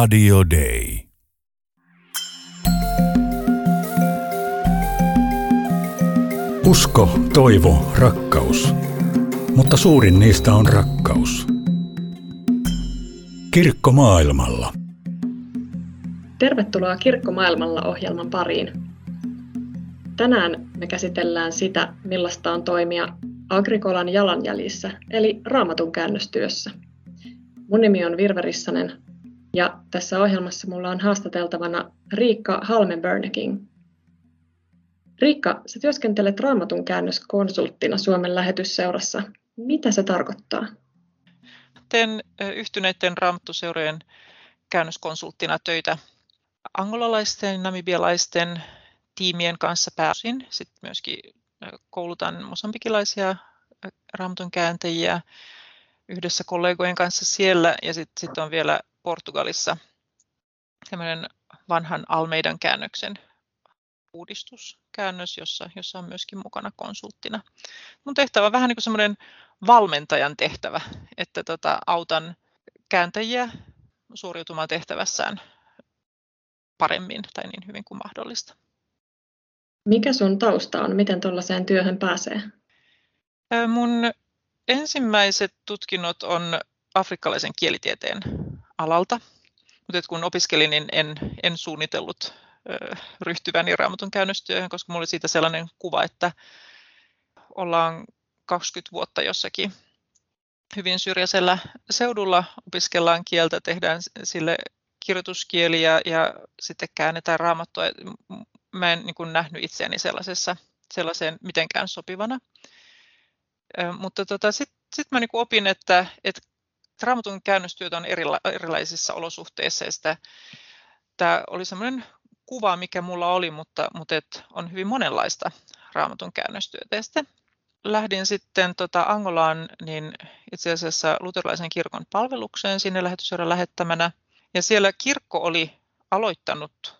Radio Day. Usko, toivo, rakkaus. Mutta suurin niistä on rakkaus. Kirkko maailmalla. Tervetuloa Kirkko maailmalla ohjelman pariin. Tänään me käsitellään sitä, millaista on toimia Agrikolan jalanjäljissä, eli raamatun käännöstyössä. Mun nimi on Virve Rissanen ja tässä ohjelmassa mulla on haastateltavana Riikka Halmenberneking. Riikka, sä työskentelet raamatun käännöskonsulttina Suomen lähetysseurassa. Mitä se tarkoittaa? Teen yhtyneiden raamattuseurojen käännöskonsulttina töitä angolalaisten, namibialaisten tiimien kanssa pääosin. Sitten myöskin koulutan mosambikilaisia raamatun kääntäjiä yhdessä kollegojen kanssa siellä ja sitten sit on vielä Portugalissa tämmöinen vanhan Almeidan käännöksen uudistuskäännös, jossa, jossa on myöskin mukana konsulttina. Mun tehtävä on vähän niin kuin semmoinen valmentajan tehtävä, että tota, autan kääntäjiä suoriutumaan tehtävässään paremmin tai niin hyvin kuin mahdollista. Mikä sun tausta on? Miten tuollaiseen työhön pääsee? Mun ensimmäiset tutkinnot on afrikkalaisen kielitieteen alalta, mutta kun opiskelin, niin en, en suunnitellut ryhtyväni raamatun käännöstyöhön, koska minulla oli siitä sellainen kuva, että ollaan 20 vuotta jossakin hyvin syrjäisellä seudulla, opiskellaan kieltä, tehdään sille kirjoituskieliä ja sitten käännetään raamattua. Mä en niin nähnyt itseäni sellaisessa, sellaiseen mitenkään sopivana. Mutta tota, sitten sit mä niin opin, että, että raamatun käännöstyöt on erila, erilaisissa olosuhteissa tämä oli semmoinen kuva, mikä mulla oli, mutta, mutta et on hyvin monenlaista raamatun käännöstyötä. Ja sitten lähdin sitten tota Angolaan niin itse asiassa luterilaisen kirkon palvelukseen sinne lähetyseuran lähettämänä. Ja siellä kirkko oli aloittanut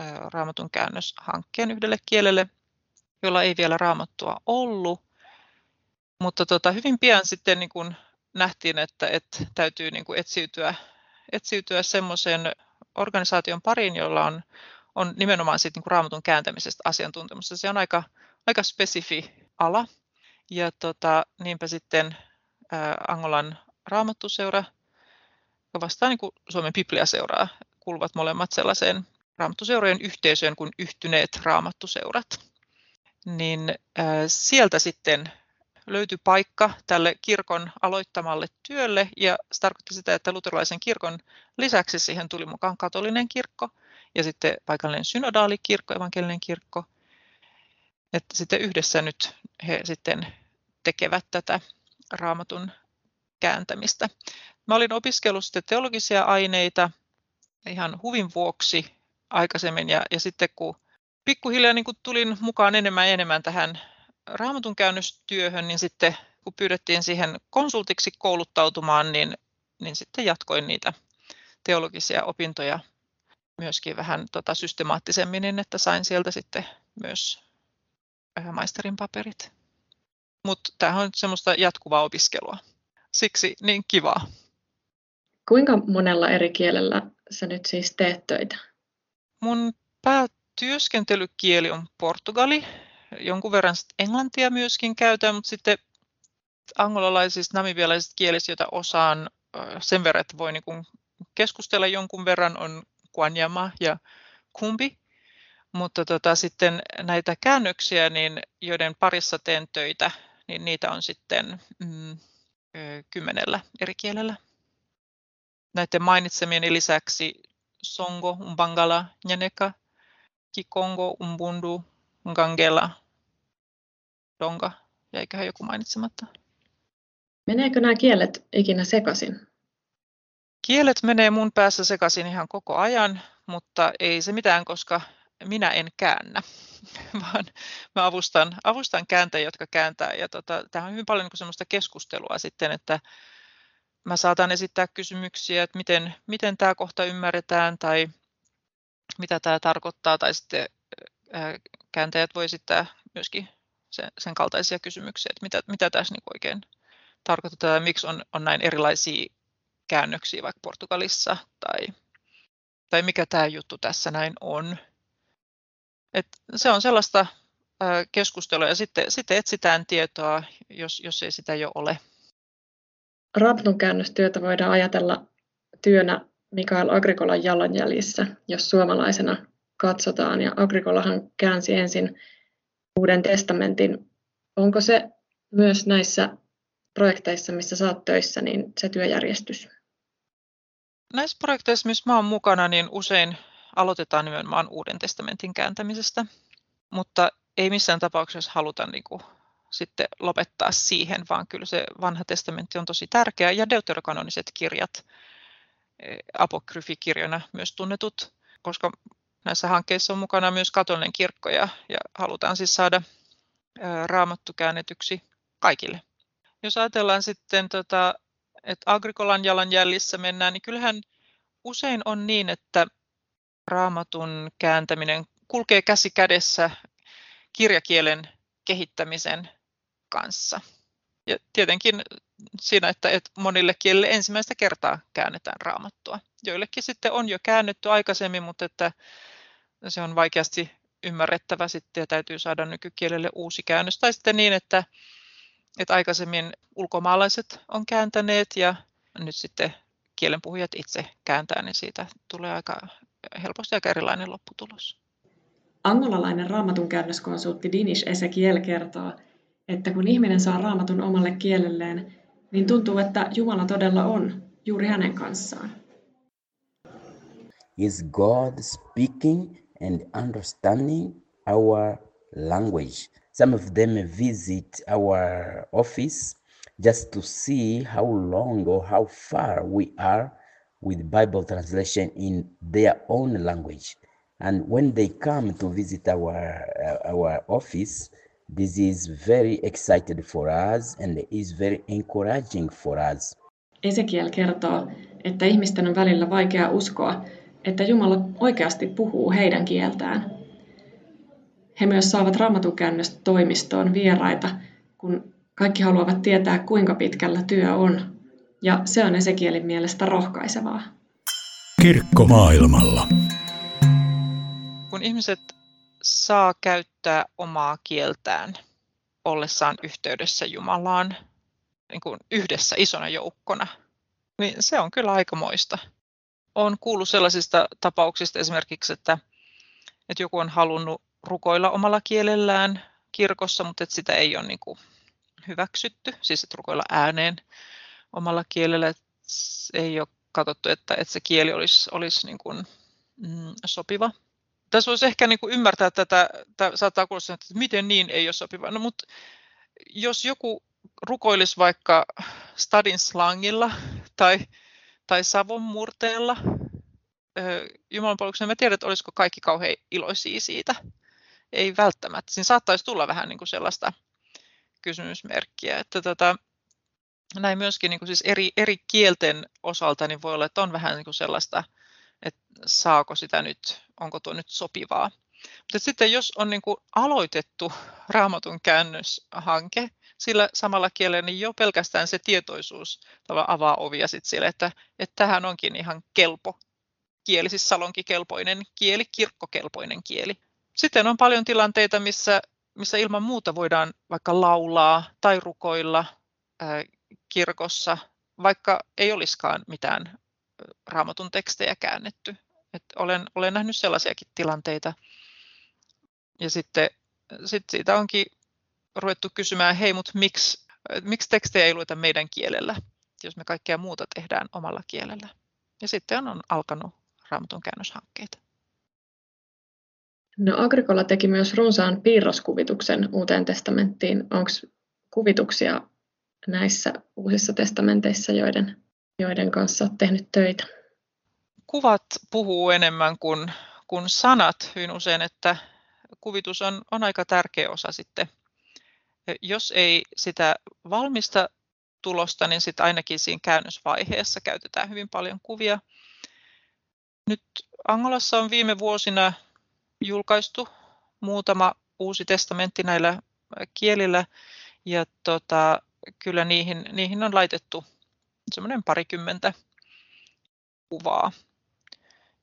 ää, raamatun käännöshankkeen yhdelle kielelle, jolla ei vielä raamattua ollut. Mutta tota, hyvin pian sitten niin kun nähtiin, että, että täytyy niin kuin etsiytyä, etsiytyä semmoisen organisaation pariin, jolla on, on nimenomaan sit niin kuin raamatun kääntämisestä asiantuntemusta. Se on aika, aika spesifi ala. Ja tota, niinpä sitten ää, Angolan raamattuseura, joka vastaa niin kuin Suomen Biblia-seuraa, kuuluvat molemmat sellaiseen raamattuseurojen yhteisöön kuin yhtyneet raamattuseurat. Niin ää, sieltä sitten löytyi paikka tälle kirkon aloittamalle työlle ja se tarkoitti sitä, että luterilaisen kirkon lisäksi siihen tuli mukaan katolinen kirkko ja sitten paikallinen synodaalikirkko, evankelinen kirkko. Että sitten yhdessä nyt he sitten tekevät tätä raamatun kääntämistä. Mä olin opiskellut sitten teologisia aineita ihan huvin vuoksi aikaisemmin ja, ja sitten kun pikkuhiljaa niin kun tulin mukaan enemmän ja enemmän tähän raamatun käännöstyöhön, niin sitten kun pyydettiin siihen konsultiksi kouluttautumaan, niin, niin sitten jatkoin niitä teologisia opintoja myöskin vähän tota systemaattisemmin, niin että sain sieltä sitten myös maisterin paperit. Mutta tämähän on semmoista jatkuvaa opiskelua. Siksi niin kivaa. Kuinka monella eri kielellä sä nyt siis teet töitä? Mun päätyöskentelykieli on portugali, jonkun verran englantia myöskin käytän, mutta sitten angolalaisista, namibialaisista kielistä, joita osaan sen verran, että voi niin keskustella jonkun verran, on Kuanyama ja Kumbi. Mutta tota, sitten näitä käännöksiä, niin, joiden parissa teen töitä, niin niitä on sitten mm, kymmenellä eri kielellä. Näiden mainitsemieni lisäksi Songo, Umbangala, Nyaneka, Kikongo, Umbundu, Gangela, Donga, jäiköhän joku mainitsematta. Meneekö nämä kielet ikinä sekaisin? Kielet menee mun päässä sekaisin ihan koko ajan, mutta ei se mitään, koska minä en käännä, vaan mä avustan, avustan kääntäjiä, jotka kääntää. Ja tota, tämä on hyvin paljon niin semmoista keskustelua sitten, että mä saatan esittää kysymyksiä, että miten, miten tämä kohta ymmärretään tai mitä tämä tarkoittaa, tai sitten kääntäjät voi esittää myöskin sen, sen kaltaisia kysymyksiä, että mitä, mitä tässä niin oikein tarkoittaa ja miksi on, on näin erilaisia käännöksiä vaikka Portugalissa tai tai mikä tämä juttu tässä näin on. Et se on sellaista keskustelua ja sitten, sitten etsitään tietoa, jos, jos ei sitä jo ole. Raamatun käännöstyötä voidaan ajatella työnä Mikael Agrikolan jalanjäljissä, jos suomalaisena katsotaan. Ja Agrikolahan käänsi ensin Uuden testamentin. Onko se myös näissä projekteissa, missä saat töissä, niin se työjärjestys? Näissä projekteissa, missä olen mukana, niin usein aloitetaan nimenomaan Uuden testamentin kääntämisestä, mutta ei missään tapauksessa haluta niin kuin, sitten lopettaa siihen, vaan kyllä se vanha testamentti on tosi tärkeä ja deuterokanoniset kirjat, eh, apokryfikirjoina myös tunnetut, koska näissä hankkeissa on mukana myös katolinen kirkko ja, ja halutaan siis saada raamattu käännetyksi kaikille. Jos ajatellaan sitten, tota, että Agrikolan jalanjäljissä mennään, niin kyllähän usein on niin, että raamatun kääntäminen kulkee käsi kädessä kirjakielen kehittämisen kanssa. Ja tietenkin siinä, että, että monille kielille ensimmäistä kertaa käännetään raamattua. Joillekin sitten on jo käännetty aikaisemmin, mutta että se on vaikeasti ymmärrettävä sitten ja täytyy saada nykykielelle uusi käännös. Tai sitten niin, että, että aikaisemmin ulkomaalaiset on kääntäneet ja nyt sitten kielenpuhujat itse kääntää, niin siitä tulee aika helposti aika erilainen lopputulos. Angolalainen raamatun käännöskonsultti Dinish Ezekiel kertoo, että kun ihminen saa raamatun omalle kielelleen, niin tuntuu, että Jumala todella on juuri hänen kanssaan. Is God speaking and understanding our language? Some of them visit our office just to see how long or how far we are with Bible translation in their own language. And when they come to visit our, uh, our office, this is very excited for us and is very encouraging for us. Ezekiel kertoo, että ihmisten on välillä vaikea uskoa, että Jumala oikeasti puhuu heidän kieltään. He myös saavat raamatukäännöstä toimistoon vieraita, kun kaikki haluavat tietää, kuinka pitkällä työ on. Ja se on Ezekielin mielestä rohkaisevaa. Kirkko maailmalla kun ihmiset saa käyttää omaa kieltään ollessaan yhteydessä Jumalaan niin kuin yhdessä isona joukkona, niin se on kyllä aikamoista. Olen kuullut sellaisista tapauksista esimerkiksi, että, että joku on halunnut rukoilla omalla kielellään kirkossa, mutta että sitä ei ole niin kuin hyväksytty, siis että rukoilla ääneen omalla kielellä. Että ei ole katsottu, että, että se kieli olisi, olisi niin kuin, mm, sopiva tässä voisi ehkä niin kuin ymmärtää tätä, tämä saattaa kuulostaa, että miten niin ei ole sopiva. No, mutta jos joku rukoilisi vaikka stadin slangilla tai, tai savon murteella Jumalanpalveluksena, mä tiedän, että olisiko kaikki kauhean iloisia siitä. Ei välttämättä. Siinä saattaisi tulla vähän niin kuin sellaista kysymysmerkkiä, että tota, näin myöskin niin kuin siis eri, eri kielten osalta niin voi olla, että on vähän niin kuin sellaista – että saako sitä nyt, onko tuo nyt sopivaa. Mutta sitten jos on niin kuin aloitettu raamatun käännöshanke sillä samalla kielellä, niin jo pelkästään se tietoisuus avaa ovia sit sille, että, että tähän onkin ihan kelpo kieli, siis salonkikelpoinen kieli, kirkkokelpoinen kieli. Sitten on paljon tilanteita, missä, missä ilman muuta voidaan vaikka laulaa tai rukoilla ää, kirkossa, vaikka ei olisikaan mitään raamatun tekstejä käännetty. Et olen, olen nähnyt sellaisiakin tilanteita. Ja sitten sit siitä onkin ruvettu kysymään, hei, mutta miksi, miksi tekstejä ei lueta meidän kielellä, jos me kaikkea muuta tehdään omalla kielellä. Ja sitten on, alkanut raamatun käännöshankkeita. No Agrikola teki myös runsaan piirroskuvituksen uuteen testamenttiin. Onko kuvituksia näissä uusissa testamenteissa, joiden joiden kanssa olet tehnyt töitä? Kuvat puhuu enemmän kuin, kuin sanat hyvin usein, että kuvitus on, on aika tärkeä osa sitten. Jos ei sitä valmista tulosta, niin sitten ainakin siinä käännösvaiheessa käytetään hyvin paljon kuvia. Nyt Angolassa on viime vuosina julkaistu muutama uusi testamentti näillä kielillä, ja tota, kyllä niihin, niihin on laitettu semmoinen parikymmentä kuvaa.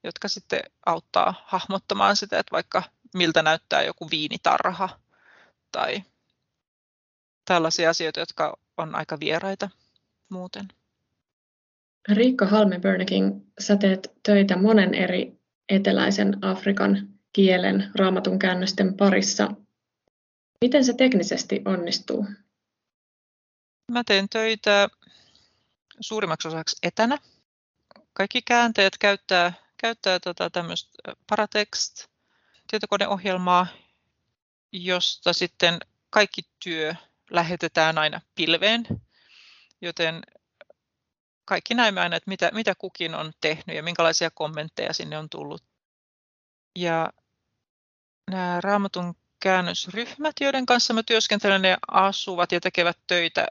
jotka sitten auttaa hahmottamaan sitä, että vaikka miltä näyttää joku viinitarha tai tällaisia asioita, jotka on aika vieraita muuten. Riikka Halme-Börneking, sä teet töitä monen eri eteläisen Afrikan kielen raamatun käännösten parissa. Miten se teknisesti onnistuu? Mä teen töitä suurimmaksi osaksi etänä. Kaikki käänteet käyttää, käyttää tota tämmöistä Paratext tietokoneohjelmaa, josta sitten kaikki työ lähetetään aina pilveen, joten kaikki näemme aina, että mitä, mitä kukin on tehnyt ja minkälaisia kommentteja sinne on tullut. Ja nämä raamatun käännösryhmät, joiden kanssa mä työskentelen, ne asuvat ja tekevät töitä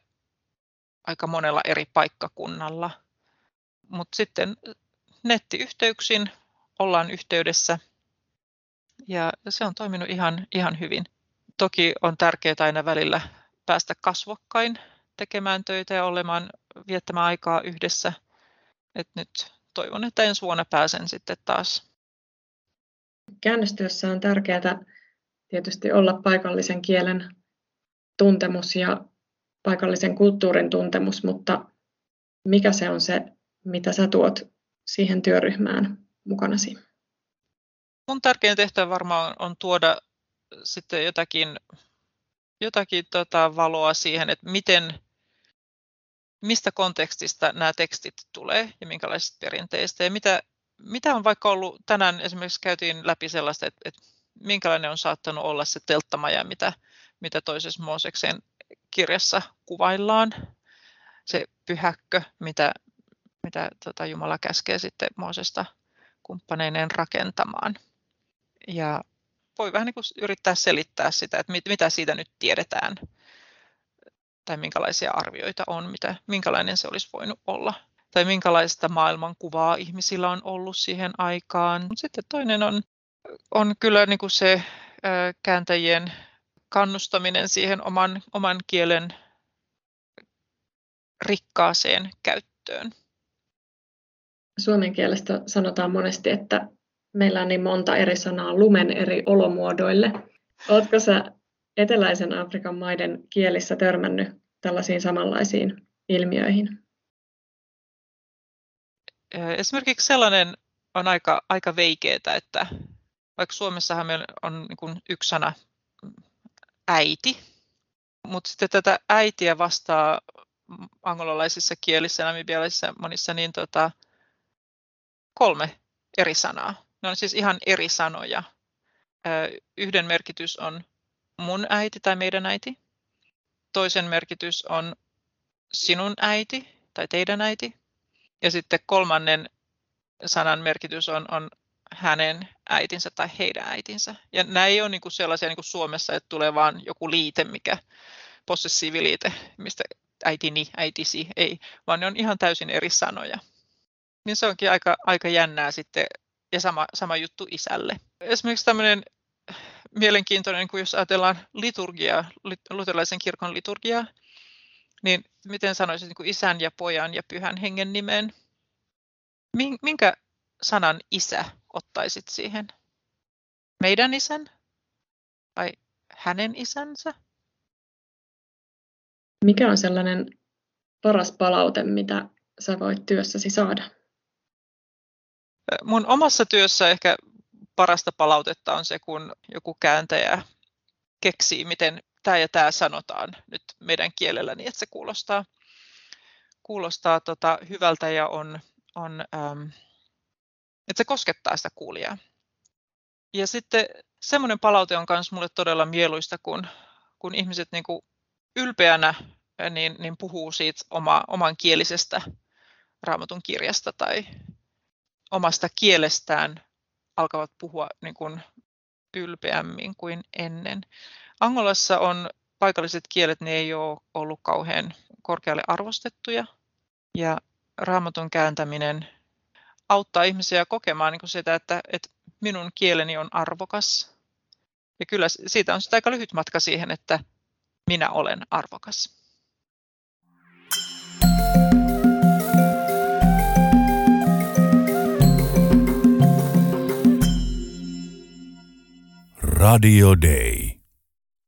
aika monella eri paikkakunnalla. Mutta sitten nettiyhteyksin ollaan yhteydessä ja se on toiminut ihan, ihan hyvin. Toki on tärkeää aina välillä päästä kasvokkain tekemään töitä ja olemaan, viettämään aikaa yhdessä. Et nyt toivon, että ensi vuonna pääsen sitten taas. Käännöstyössä on tärkeää tietysti olla paikallisen kielen tuntemus ja paikallisen kulttuurin tuntemus, mutta mikä se on se, mitä sä tuot siihen työryhmään mukanasi? Mun tärkein tehtävä varmaan on tuoda sitten jotakin, jotakin tota valoa siihen, että miten, mistä kontekstista nämä tekstit tulee ja minkälaisista perinteistä ja mitä, mitä on vaikka ollut, tänään esimerkiksi käytiin läpi sellaista, että, että minkälainen on saattanut olla se telttamaja, mitä, mitä toisessa Mooseksen kirjassa kuvaillaan, se pyhäkkö, mitä, mitä tota Jumala käskee sitten Moosesta kumppaneineen rakentamaan. Ja voi vähän niin kuin yrittää selittää sitä, että mit, mitä siitä nyt tiedetään tai minkälaisia arvioita on, mitä, minkälainen se olisi voinut olla tai minkälaista maailmankuvaa ihmisillä on ollut siihen aikaan. Mutta sitten toinen on, on kyllä niin kuin se kääntäjien kannustaminen siihen oman, oman kielen rikkaaseen käyttöön. Suomen kielestä sanotaan monesti, että meillä on niin monta eri sanaa lumen eri olomuodoille. Oletko sä eteläisen Afrikan maiden kielissä törmännyt tällaisiin samanlaisiin ilmiöihin? Esimerkiksi sellainen on aika, aika veikeetä, että vaikka Suomessahan meillä on niin yksi sana äiti, mutta sitten tätä äitiä vastaa angolalaisissa kielissä, namibialaisissa monissa, niin tota, kolme eri sanaa. Ne on siis ihan eri sanoja. Yhden merkitys on mun äiti tai meidän äiti. Toisen merkitys on sinun äiti tai teidän äiti. Ja sitten kolmannen sanan merkitys on, on hänen äitinsä tai heidän äitinsä. Ja nämä ei ole niin kuin sellaisia niin kuin Suomessa, että tulee vain joku liite, mikä possessiiviliite, mistä äitini, äitisi, ei, vaan ne on ihan täysin eri sanoja. Niin se onkin aika, aika jännää sitten, ja sama, sama juttu isälle. Esimerkiksi tämmöinen mielenkiintoinen, kun jos ajatellaan liturgiaa, luterilaisen kirkon liturgiaa, niin miten sanoisit niin kuin isän ja pojan ja pyhän hengen nimeen? Minkä sanan isä ottaisit siihen? Meidän isän vai hänen isänsä? Mikä on sellainen paras palaute, mitä sä voit työssäsi saada? Mun omassa työssä ehkä parasta palautetta on se, kun joku kääntäjä keksii, miten tämä ja tämä sanotaan nyt meidän kielellä niin, että se kuulostaa, kuulostaa tota hyvältä ja on, on ähm, että se koskettaa sitä kuulijaa. Ja sitten semmoinen palaute on myös mulle todella mieluista, kun, kun ihmiset niin kuin ylpeänä niin, niin puhuu siitä oma, oman kielisestä raamatun kirjasta tai omasta kielestään alkavat puhua niin kuin ylpeämmin kuin ennen. Angolassa on paikalliset kielet, ne ei ole ollut kauhean korkealle arvostettuja ja raamatun kääntäminen auttaa ihmisiä kokemaan niin kuin sitä, että, että minun kieleni on arvokas. Ja kyllä siitä on sitä aika lyhyt matka siihen, että minä olen arvokas. Radio Day.